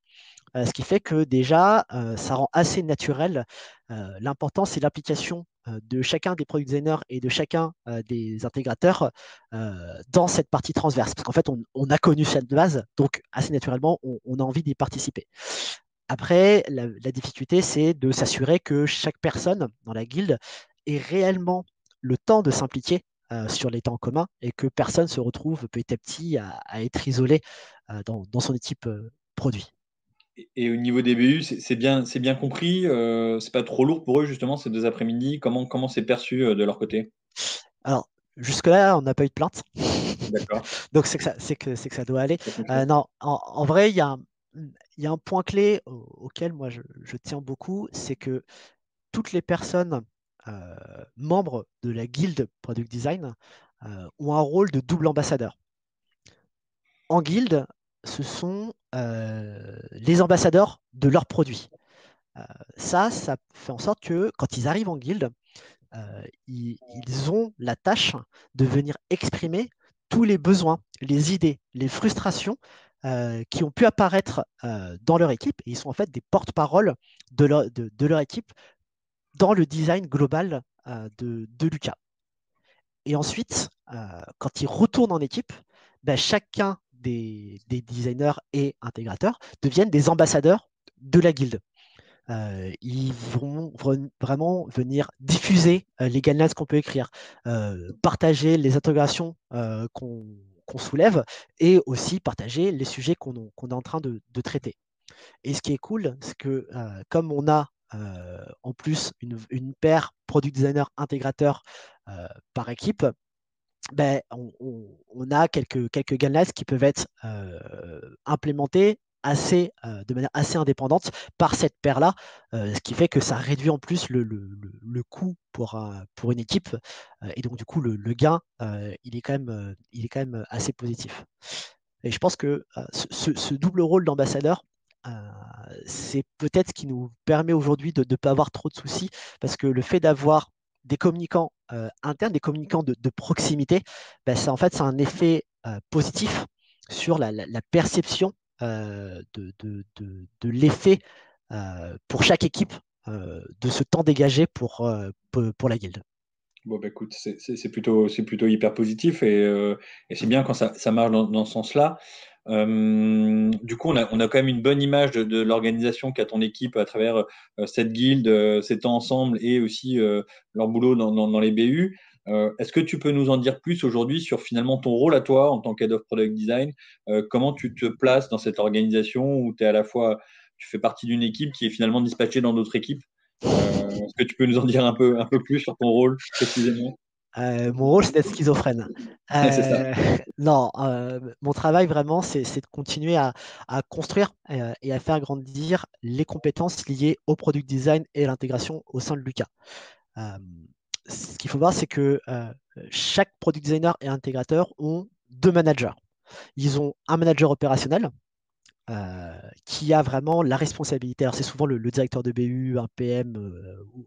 Euh, ce qui fait que déjà, euh, ça rend assez naturel. Euh, l'important, c'est l'application de chacun des product designers et de chacun des intégrateurs dans cette partie transverse. Parce qu'en fait, on, a connu cette base, donc assez naturellement, on, a envie d'y participer. Après, la, difficulté, c'est de s'assurer que chaque personne dans la guilde ait réellement le temps de s'impliquer sur les temps communs et que personne se retrouve petit à petit à, être isolé dans, son équipe produit et au niveau des BU, c'est bien, bien compris. Euh, c'est pas trop lourd pour eux justement ces deux après-midi. Comment comment c'est perçu euh, de leur côté? Alors jusque là, on n'a pas eu de plainte. D'accord. Donc c'est que que c'est que ça doit aller. Euh, non, en, vrai, il y a il y a un point clé auquel moi je, je tiens beaucoup, c'est que toutes les personnes membres de la guilde Product Design ont un rôle de double ambassadeur. En guilde, ce sont euh, les ambassadeurs de leurs produits. Euh, ça, ça fait en sorte que quand ils arrivent en guilde, euh, ils, ont la tâche de venir exprimer tous les besoins, les idées, les frustrations qui ont pu apparaître dans leur équipe. Et ils sont en fait des porte-parole de leur, équipe dans le design global de, Lucas. Et ensuite, quand ils retournent en équipe, ben, chacun des, designers et intégrateurs deviennent des ambassadeurs de la guilde. Euh, ils vont vraiment venir diffuser euh, les guidelines qu'on peut écrire, euh, partager les intégrations qu'on soulève et aussi partager les sujets qu'on est en train de, traiter. Et ce qui est cool, c'est que comme on a en plus une, une, paire product designer intégrateur par équipe, ben, on, a quelques, quelques guidelines qui peuvent être euh, implémentés assez, euh, de manière assez indépendante par cette paire-là, euh, ce qui fait que ça réduit en plus le, le, coût pour, pour une équipe. et donc, du coup, le, gain, il, est quand même, il est quand même assez positif. Et je pense que ce, double rôle d'ambassadeur, c'est peut-être ce qui nous permet aujourd'hui de ne pas avoir trop de soucis, parce que le fait d'avoir des communicants internes, des communicants de, proximité, ben, ça, en fait, c'est un effet positif sur la, perception de, de l'effet pour chaque équipe de ce temps dégagé pour, la guilde. Bon, bah, écoute, c'est plutôt, plutôt hyper positif et, euh, c'est bien quand ça, marche dans ce sens-là. Euh, du coup, on a, quand même une bonne image de, l'organisation qu'a ton équipe à travers euh, cette guilde, euh, ces temps ensemble et aussi leur boulot dans, les BU. Est-ce que tu peux nous en dire plus aujourd'hui sur finalement ton rôle à toi en tant qu'head of product design? Comment tu te places dans cette organisation où tu es à la fois, tu fais partie d'une équipe qui est finalement dispatchée dans d'autres équipes? Est-ce que tu peux nous en dire un peu, un peu plus sur ton rôle précisément? Euh, mon rôle, c'est d'être schizophrène. Euh, non, mon travail vraiment, c'est de continuer à, construire et à faire grandir les compétences liées au product design et l'intégration au sein de Lucas. ce qu'il faut voir, c'est que chaque product designer et intégrateur ont deux managers. Ils ont un manager opérationnel euh, qui a vraiment la responsabilité. Alors c'est souvent le, directeur de BU, un PM euh, ou,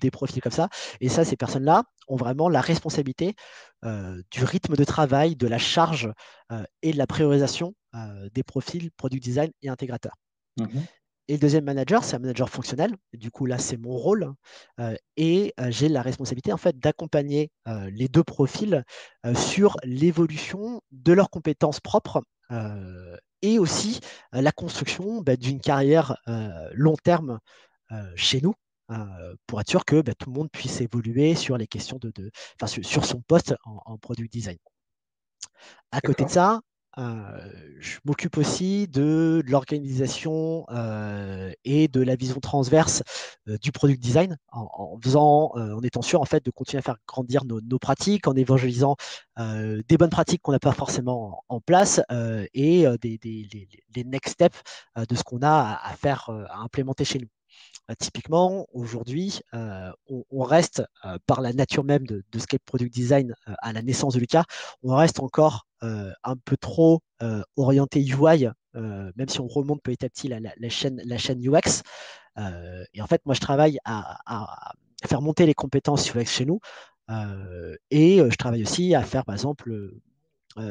des profils comme ça. Et ça, ces personnes-là ont vraiment la responsabilité euh, du rythme de travail, de la charge et de la priorisation des profils product design et intégrateur. Mmh et le deuxième manager, c'est un manager fonctionnel. du coup, là, c'est mon rôle. et j'ai la responsabilité en fait d'accompagner les deux profils sur l'évolution de leurs compétences propres et aussi la construction bah, d'une carrière long terme chez nous. Pour être sûr que bah, tout le monde puisse évoluer sur les questions de, sur, son poste en, en product design. À côté de ça, je m'occupe aussi de, l'organisation et de la vision transverse du product design en, faisant, en étant sûr en fait de continuer à faire grandir nos, pratiques, en évangélisant des bonnes pratiques qu'on n'a pas forcément en, place et des, les, next steps de ce qu'on a à, faire, à implémenter chez nous. Typiquement, aujourd'hui, on, reste, par la nature même de, de ce product design à la naissance de Lucas, on reste encore euh, un peu trop euh, orienté UI, euh, même si on remonte petit à petit la, chaîne, la chaîne UX. et en fait, moi, je travaille à, faire monter les compétences UX chez nous. et je travaille aussi à faire, par exemple,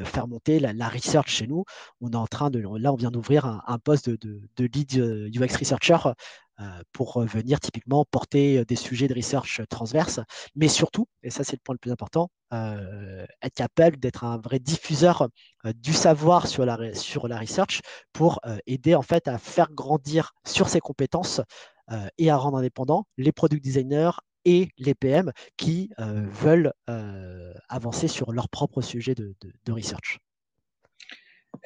faire monter la, research chez nous. On est en train de, là, on vient d'ouvrir un, poste de, lead UX researcher euh, pour venir typiquement porter des sujets de research transverses, mais surtout, et ça c'est le point le plus important, euh, être capable d'être un vrai diffuseur euh, du savoir sur la, sur research pour aider en fait à faire grandir sur ses compétences et à rendre indépendants les product designers et les PM qui veulent avancer sur leur propre sujet de, de research.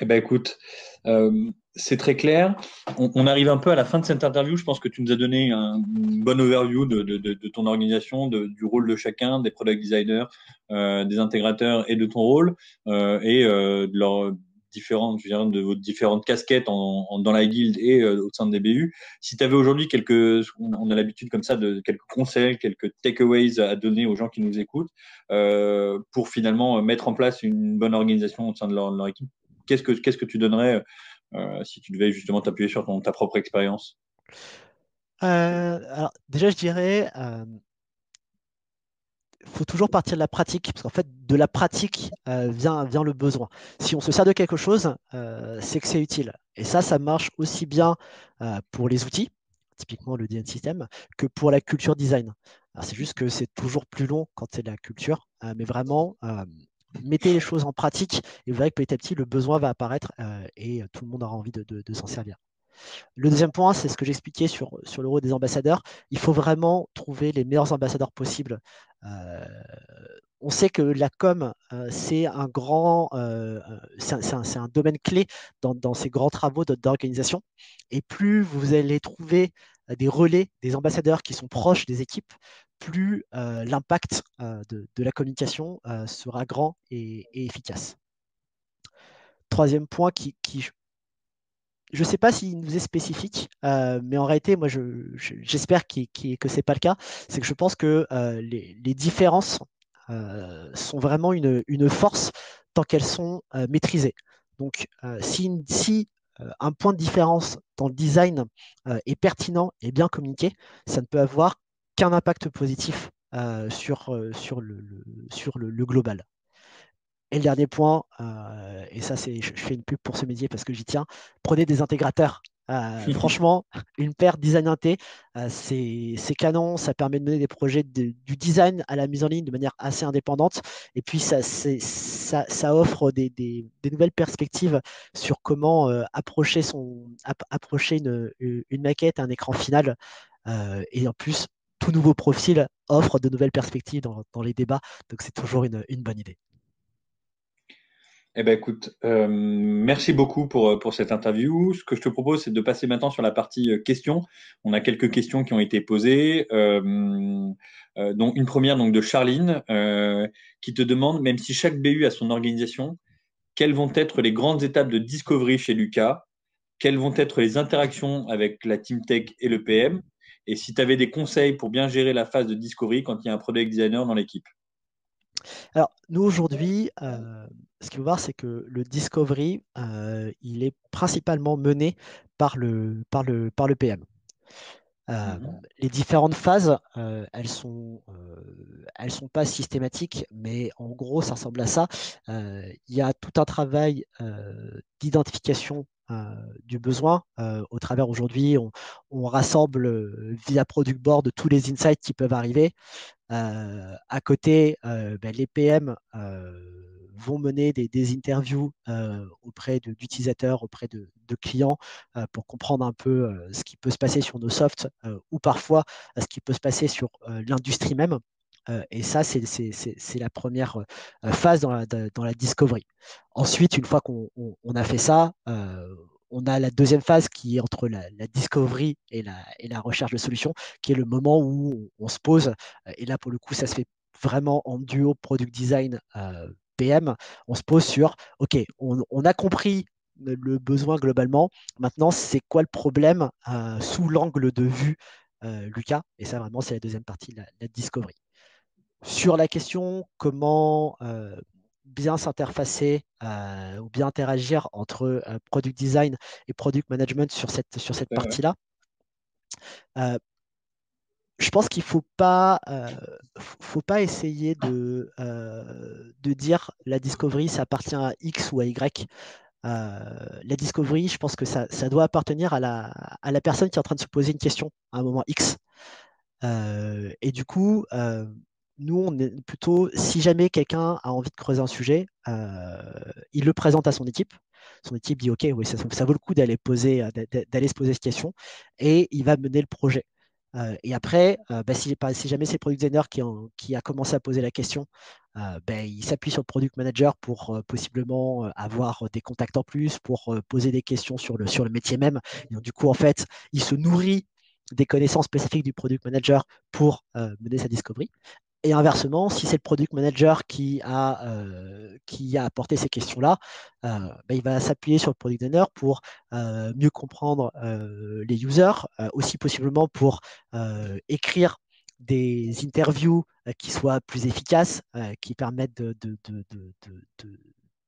Eh ben écoute, euh, c'est très clair. On, arrive un peu à la fin de cette interview. Je pense que tu nous as donné un, une bonne overview de, ton organisation, du rôle de chacun, des product designers, euh, des intégrateurs et de ton rôle euh, et de leurs différentes, je de vos différentes casquettes dans la guilde et au sein des BU. Si tu avais aujourd'hui quelques, on a l'habitude comme ça de quelques conseils, quelques takeaways à donner aux gens qui nous écoutent pour finalement mettre en place une bonne organisation au sein de leur équipe qu'est-ce que, tu donnerais euh, si tu devais justement t'appuyer sur ta propre expérience? Euh, alors, déjà, je dirais, il euh, faut toujours partir de la pratique, parce qu'en fait, de la pratique vient, vient le besoin. Si on se sert de quelque chose, c'est que c'est utile. Et ça, ça marche aussi bien pour les outils, typiquement le DN System, que pour la culture design. C'est juste que c'est toujours plus long quand c'est de la culture, mais vraiment, mettez les choses en pratique et vous verrez que petit à petit, le besoin va apparaître euh, et euh, tout le monde aura envie de, s'en servir. Le deuxième point, c'est ce que j'expliquais sur, sur le rôle des ambassadeurs. Il faut vraiment trouver les meilleurs ambassadeurs possibles. Euh, on sait que la com, c'est un grand, domaine clé dans ces grands travaux d'organisation. Et plus vous allez trouver des relais, des ambassadeurs qui sont proches des équipes, plus l'impact de, la communication sera grand et, efficace. Troisième point qui, je ne sais pas s'il nous est spécifique, mais en réalité, moi, j'espère que ce n'est pas le cas. C'est que je pense que les, différences sont vraiment une, force tant qu'elles sont maîtrisées. Donc, si, si un point de différence quand le design est pertinent et bien communiqué, ça ne peut avoir qu'un impact positif sur, sur, le, sur le, global. Et le dernier point, et ça c'est, je fais une pub pour ce métier parce que j'y tiens, prenez des intégrateurs euh, franchement, une paire design inté, euh, c'est canon, ça permet de mener des projets du design à la mise en ligne de manière assez indépendante. Et puis, ça, ça, offre des, nouvelles perspectives sur comment euh, approcher, son, approcher une, une, maquette, un écran final. et en plus, tout nouveau profil offre de nouvelles perspectives dans, les débats. Donc, c'est toujours une bonne idée. Eh ben écoute, euh, merci beaucoup pour, euh, pour cette interview. Ce que je te propose, c'est de passer maintenant sur la partie euh, questions. On a quelques questions qui ont été posées, dont une première donc de Charline, qui te demande, même si chaque BU a son organisation, quelles vont être les grandes étapes de discovery chez Lucas? Quelles vont être les interactions avec la Team Tech et le PM Et si tu avais des conseils pour bien gérer la phase de discovery quand il y a un product designer dans l'équipe alors, nous aujourd'hui, euh, ce qu'il faut voir, c'est que le discovery, euh, il est principalement mené par le, par le, par le PM. Euh, mmh les différentes phases, elles sont, elles sont pas systématiques, mais en gros, ça ressemble à ça. Il y a tout un travail d'identification du besoin. au travers aujourd'hui, on, rassemble via Product Board tous les insights qui peuvent arriver. Euh, à côté, euh, ben, les PM euh, vont mener des, interviews auprès d'utilisateurs, auprès de, clients pour comprendre un peu ce qui peut se passer sur nos softs ou parfois ce qui peut se passer sur l'industrie même. Et ça, c'est la première phase dans la, dans la, discovery. Ensuite, une fois qu'on a fait ça, on a la deuxième phase qui est entre la, discovery et la, et la, recherche de solutions, qui est le moment où on, se pose, et là pour le coup ça se fait vraiment en duo product design euh, PM, on se pose sur, OK, on, a compris le besoin globalement, maintenant c'est quoi le problème euh, sous l'angle de vue euh, Lucas, et ça vraiment c'est la deuxième partie, la, la discovery. Sur la question comment bien s'interfacer euh, ou bien interagir entre euh, product design et product management sur cette, sur cette partie-là. Euh, je pense qu'il ne faut pas, faut pas essayer de, de dire la discovery, ça appartient à X ou à Y. la discovery, je pense que ça, ça doit appartenir à la, à la, personne qui est en train de se poser une question à un moment X. et du coup, nous, on est plutôt, si jamais quelqu'un a envie de creuser un sujet, euh, il le présente à son équipe. Son équipe dit OK, oui, ça, vaut le coup d'aller poser, euh, se poser cette question, et il va mener le projet. Euh, et après, bah, si, jamais c'est le product designer qui, a commencé à poser la question, ben, il s'appuie sur le product manager pour possiblement avoir des contacts en plus, pour poser des questions sur le, sur le métier même. du coup, en fait, il se nourrit des connaissances spécifiques du product manager pour mener sa discovery. Et inversement, si c'est le product manager qui a, euh, qui a apporté ces questions-là, euh, ben, il va s'appuyer sur le product designer pour euh, mieux comprendre les users, aussi possiblement pour écrire des interviews qui soient plus efficaces, qui permettent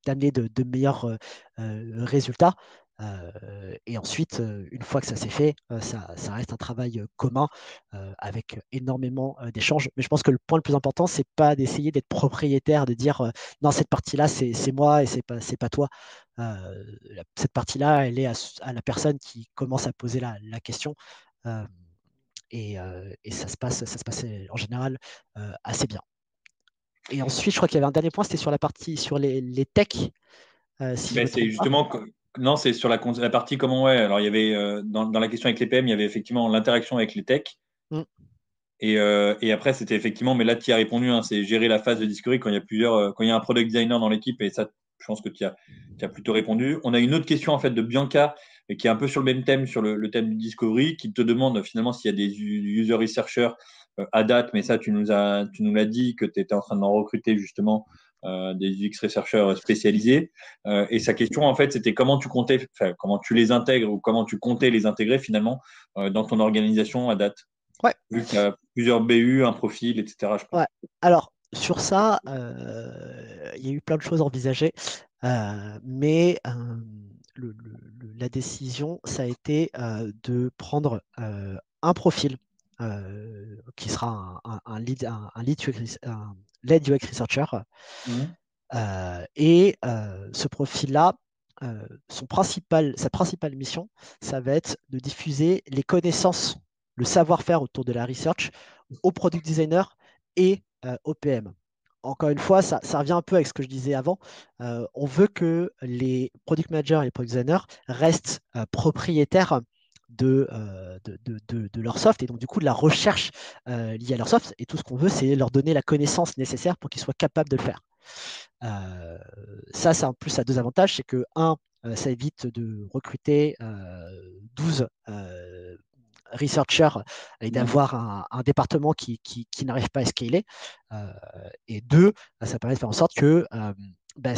d'amener de, de, meilleurs résultats. Euh, et ensuite, une fois que ça s'est fait, ça, reste un travail commun avec énormément d'échanges. Mais je pense que le point le plus important, c'est pas d'essayer d'être propriétaire, de dire non, cette partie-là, c'est moi et c'est pas, pas toi. cette partie-là, elle est à, la personne qui commence à poser la, question. Et, ça se passe, ça se passe en général assez bien. Et ensuite, je crois qu'il y avait un dernier point, c'était sur la partie sur les, les techs. Si ben, c'est justement non, c'est sur la, la, partie comment ouais. Alors il y avait euh, dans, dans, la question avec les PM, il y avait effectivement l'interaction avec les techs. Mm. Et, euh, et, après, c'était effectivement, mais là tu y as répondu, hein, c'est gérer la phase de discovery quand il y a plusieurs, euh, quand il y a un product designer dans l'équipe. Et ça, je pense que tu as, as, plutôt répondu. On a une autre question en fait de Bianca qui est un peu sur le même thème, sur le, le thème du discovery, qui te demande finalement s'il y a des user researchers à date, mais ça tu nous as, tu nous l'as dit que tu étais en train d'en recruter justement des UX researchers spécialisés. Euh, et sa question, en fait, c'était comment tu comptais, comment tu les intègres ou comment tu comptais les intégrer finalement euh, dans ton organisation à date. Ouais. Vu qu'il y a plusieurs BU, un profil, etc. Je Ouais. Alors, sur ça, il y a eu plein de choses envisagées, mais la décision, ça a été de prendre un profil qui sera un, lead, un, lead, UX, un lead UX researcher. Mmh. et ce profil-là, son principal, sa principale mission, ça va être de diffuser les connaissances, le savoir-faire autour de la research aux product designers et aux PM encore une fois, ça, revient un peu avec ce que je disais avant. Euh, on veut que les product managers et les product designers restent euh, propriétaires de, euh, de, leur soft et donc du coup de la recherche liée à leur soft. Et tout ce qu'on veut, c'est leur donner la connaissance nécessaire pour qu'ils soient capables de le faire. ça, c'est en plus à deux avantages. C'est que, un, ça évite de recruter 12 researcher et mmh. d'avoir un, département qui, n'arrive pas à scaler. Euh, et deux, ça permet de faire en sorte que bah,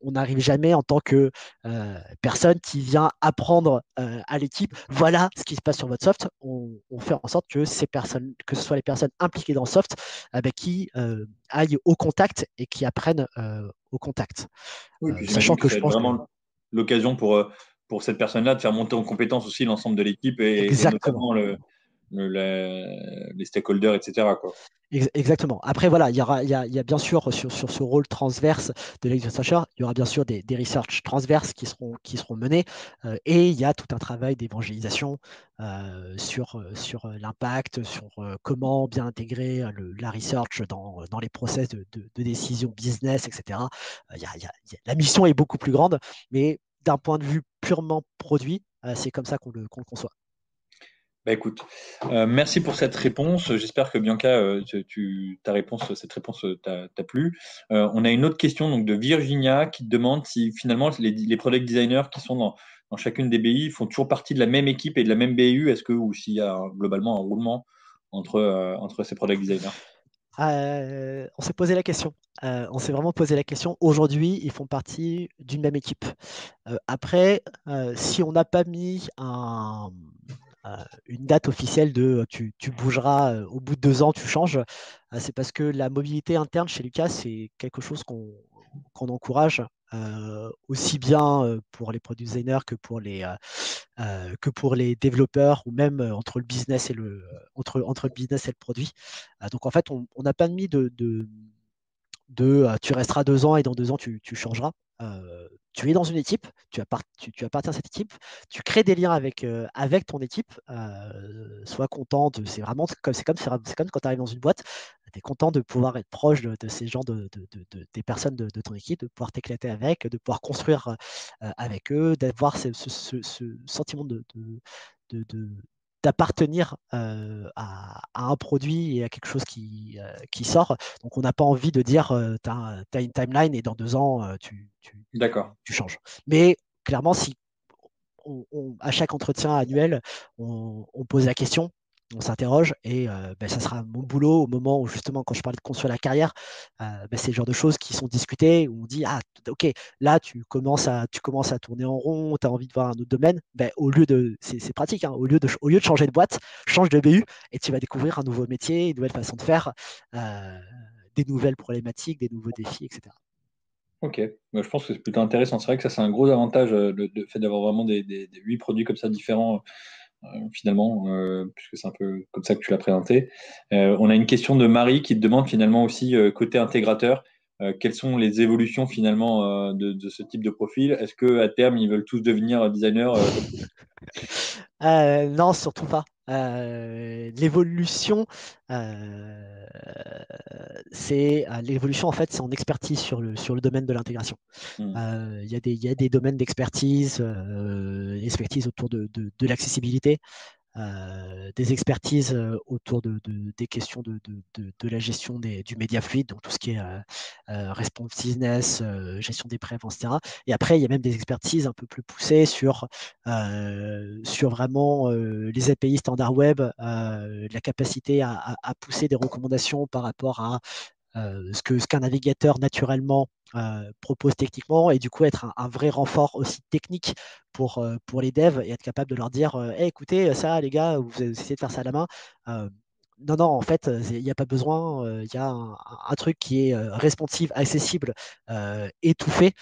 on n'arrive jamais en tant que euh, personne qui vient apprendre euh, à l'équipe, voilà ce qui se passe sur votre soft. On, fait en sorte que ces personnes, que ce soit les personnes impliquées dans le soft, bah, qui aillent au contact et qui apprennent au contact. sachant que, je pense vraiment l'occasion pour pour cette personne-là de faire monter en compétence aussi l'ensemble de l'équipe et, notamment le, les stakeholders, etc. Exactement. Après, voilà, il y, a, bien sûr sur, ce rôle transverse de l'exercice il y aura bien sûr des, des research transverses qui seront, menés euh, et il y a tout un travail d'évangélisation euh, sur, l'impact, sur euh, comment bien intégrer la research dans, les process de, décision business, etc. La mission est beaucoup plus grande, mais d'un point de vue purement produit, c'est comme ça qu'on le, conçoit. Bah écoute, euh, merci pour cette réponse. J'espère que Bianca, euh, ta réponse, cette réponse t'a plu. on a une autre question donc de Virginia qui te demande si finalement les, product designers qui sont dans, chacune des BI font toujours partie de la même équipe et de la même BU. Est-ce que ou s'il y a globalement un roulement entre, entre ces product designers? Euh, on s'est posé la question. Euh, on s'est vraiment posé la question. Aujourd'hui, ils font partie d'une même équipe. Euh, après, si on n'a pas mis une date officielle de tu, bougeras au bout de deux ans, tu changes, c'est parce que la mobilité interne chez Lucas, c'est quelque chose qu'on encourage euh, aussi bien euh, pour les product designers que pour les, euh, développeurs ou même entre le business et le, entre, business et le produit. donc en fait, on n'a pas mis de, de, de, tu resteras deux ans et dans deux ans tu, tu changeras tu es dans une équipe, tu, appartiens à cette équipe, tu crées des liens avec, ton équipe, sois content de. C'est vraiment comme, c'est comme, comme quand tu arrives dans une boîte, tu es content de pouvoir être proche de, ces gens, de, des personnes de, ton équipe, de pouvoir t'éclater avec, de pouvoir construire avec eux, d'avoir ce, sentiment de, d'appartenir à, un produit et à quelque chose qui, qui sort. Donc, on n'a pas envie de dire tu as, une timeline et dans deux ans, tu, tu, tu changes. Mais clairement, si à chaque entretien annuel, on, pose la question on s'interroge et euh, ben, ça sera mon boulot au moment où justement quand je parlais de construire la carrière, euh, ben, c'est le genre de choses qui sont discutées où on dit ah ok là tu commences à tourner en rond, tu as envie de voir un autre domaine, ben, au lieu de c'est pratique hein, au lieu de changer de boîte, change de BU et tu vas découvrir un nouveau métier, une nouvelle façon de faire, euh, des nouvelles problématiques, des nouveaux défis, etc. Ok, je pense que c'est plutôt intéressant. C'est vrai que ça c'est un gros avantage le, fait d'avoir vraiment des, des, produits comme ça différents finalement, euh, puisque c'est un peu comme ça que tu l'as présenté. Euh, on a une question de Marie qui te demande finalement aussi côté intégrateur. quelles sont les évolutions finalement de, ce type de profil? Est-ce que à terme ils veulent tous devenir designers Non, surtout pas. L'évolution, c'est l'évolution en fait, c'est en expertise sur le sur le domaine de l'intégration. Mmh. Il y, y, a des domaines d'expertise, expertise autour de, de, de l'accessibilité, euh, des expertises euh, autour de, des questions de, la gestion du média fluide, donc tout ce qui est euh, responsiveness, gestion des préventions, etc. Et après, il y a même des expertises un peu plus poussées sur, sur vraiment les API standard web, la capacité à, pousser des recommandations par rapport à ce que ce qu'un navigateur naturellement propose techniquement et du coup être un, vrai renfort aussi technique pour, pour les devs et être capable de leur dire écoutez ça les gars vous essayez de faire ça à la main non, non, en fait, il n'y a pas besoin. Il y a un, truc qui est responsive, accessible, étouffé,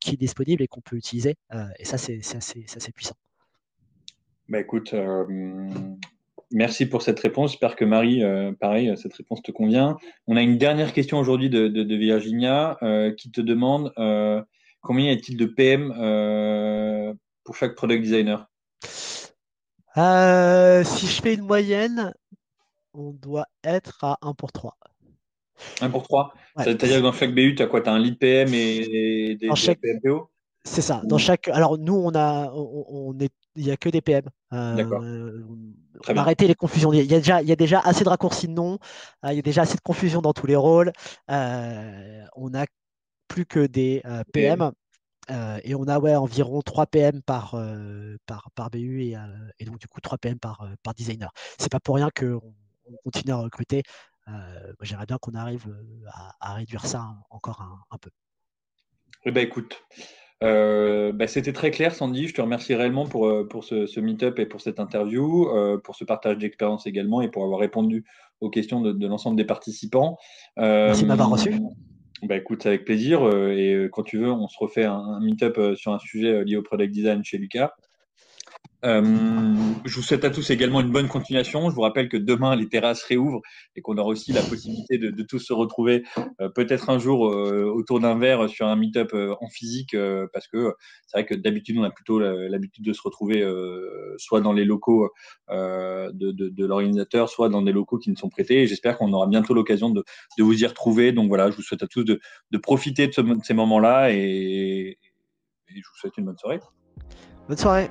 qui est disponible et qu'on peut utiliser. et ça, c'est assez, puissant. Bah écoute, merci pour cette réponse. J'espère que Marie, pareil, cette réponse te convient. On a une dernière question aujourd'hui de, Virginia qui te demande combien y a-t-il de PM pour chaque product designer? Si je fais une moyenne, on doit être à 1 pour 3. 1 pour 3 C'est-à-dire que dans chaque BU, tu as quoi? Tu as un lead PM et des, PMPO C'est ça. Dans chaque... Alors, nous, on a, on, est... il n'y a que des PM. Euh, on a arrêté les confusions. Il y, a déjà, il y a déjà assez de raccourcis de nom. Euh, il y a déjà assez de confusion dans tous les rôles. Euh, on n'a plus que des PM. et on a ouais, environ 3 PM par, par, par BU et, et, donc du coup 3 PM par, par designer. C'est pas pour rien qu'on on continue à recruter. Euh, j'aimerais bien qu'on arrive euh, à, réduire ça encore un, peu. Eh ben, écoute, euh, bah, c'était très clair, Sandy. Je te remercie réellement pour, pour ce, meet-up et pour cette interview, pour ce partage d'expérience également et pour avoir répondu aux questions de, l'ensemble des participants. Merci de m'avoir reçu. Bah, écoute, avec plaisir. et quand tu veux, on se refait un, un meet-up sur un sujet lié au product design chez Lucas. Euh, je vous souhaite à tous également une bonne continuation. Je vous rappelle que demain, les terrasses réouvrent et qu'on aura aussi la possibilité de, tous se retrouver euh, peut-être un jour euh, autour d'un verre sur un meet-up en physique parce que c'est vrai que d'habitude, on a plutôt l'habitude de se retrouver soit dans les locaux de, l'organisateur, soit dans des locaux qui nous sont prêtés. j'espère qu'on aura bientôt l'occasion de, vous y retrouver. Donc voilà, je vous souhaite à tous de, profiter de, ces moments-là et je vous souhaite une bonne soirée. Bonne soirée.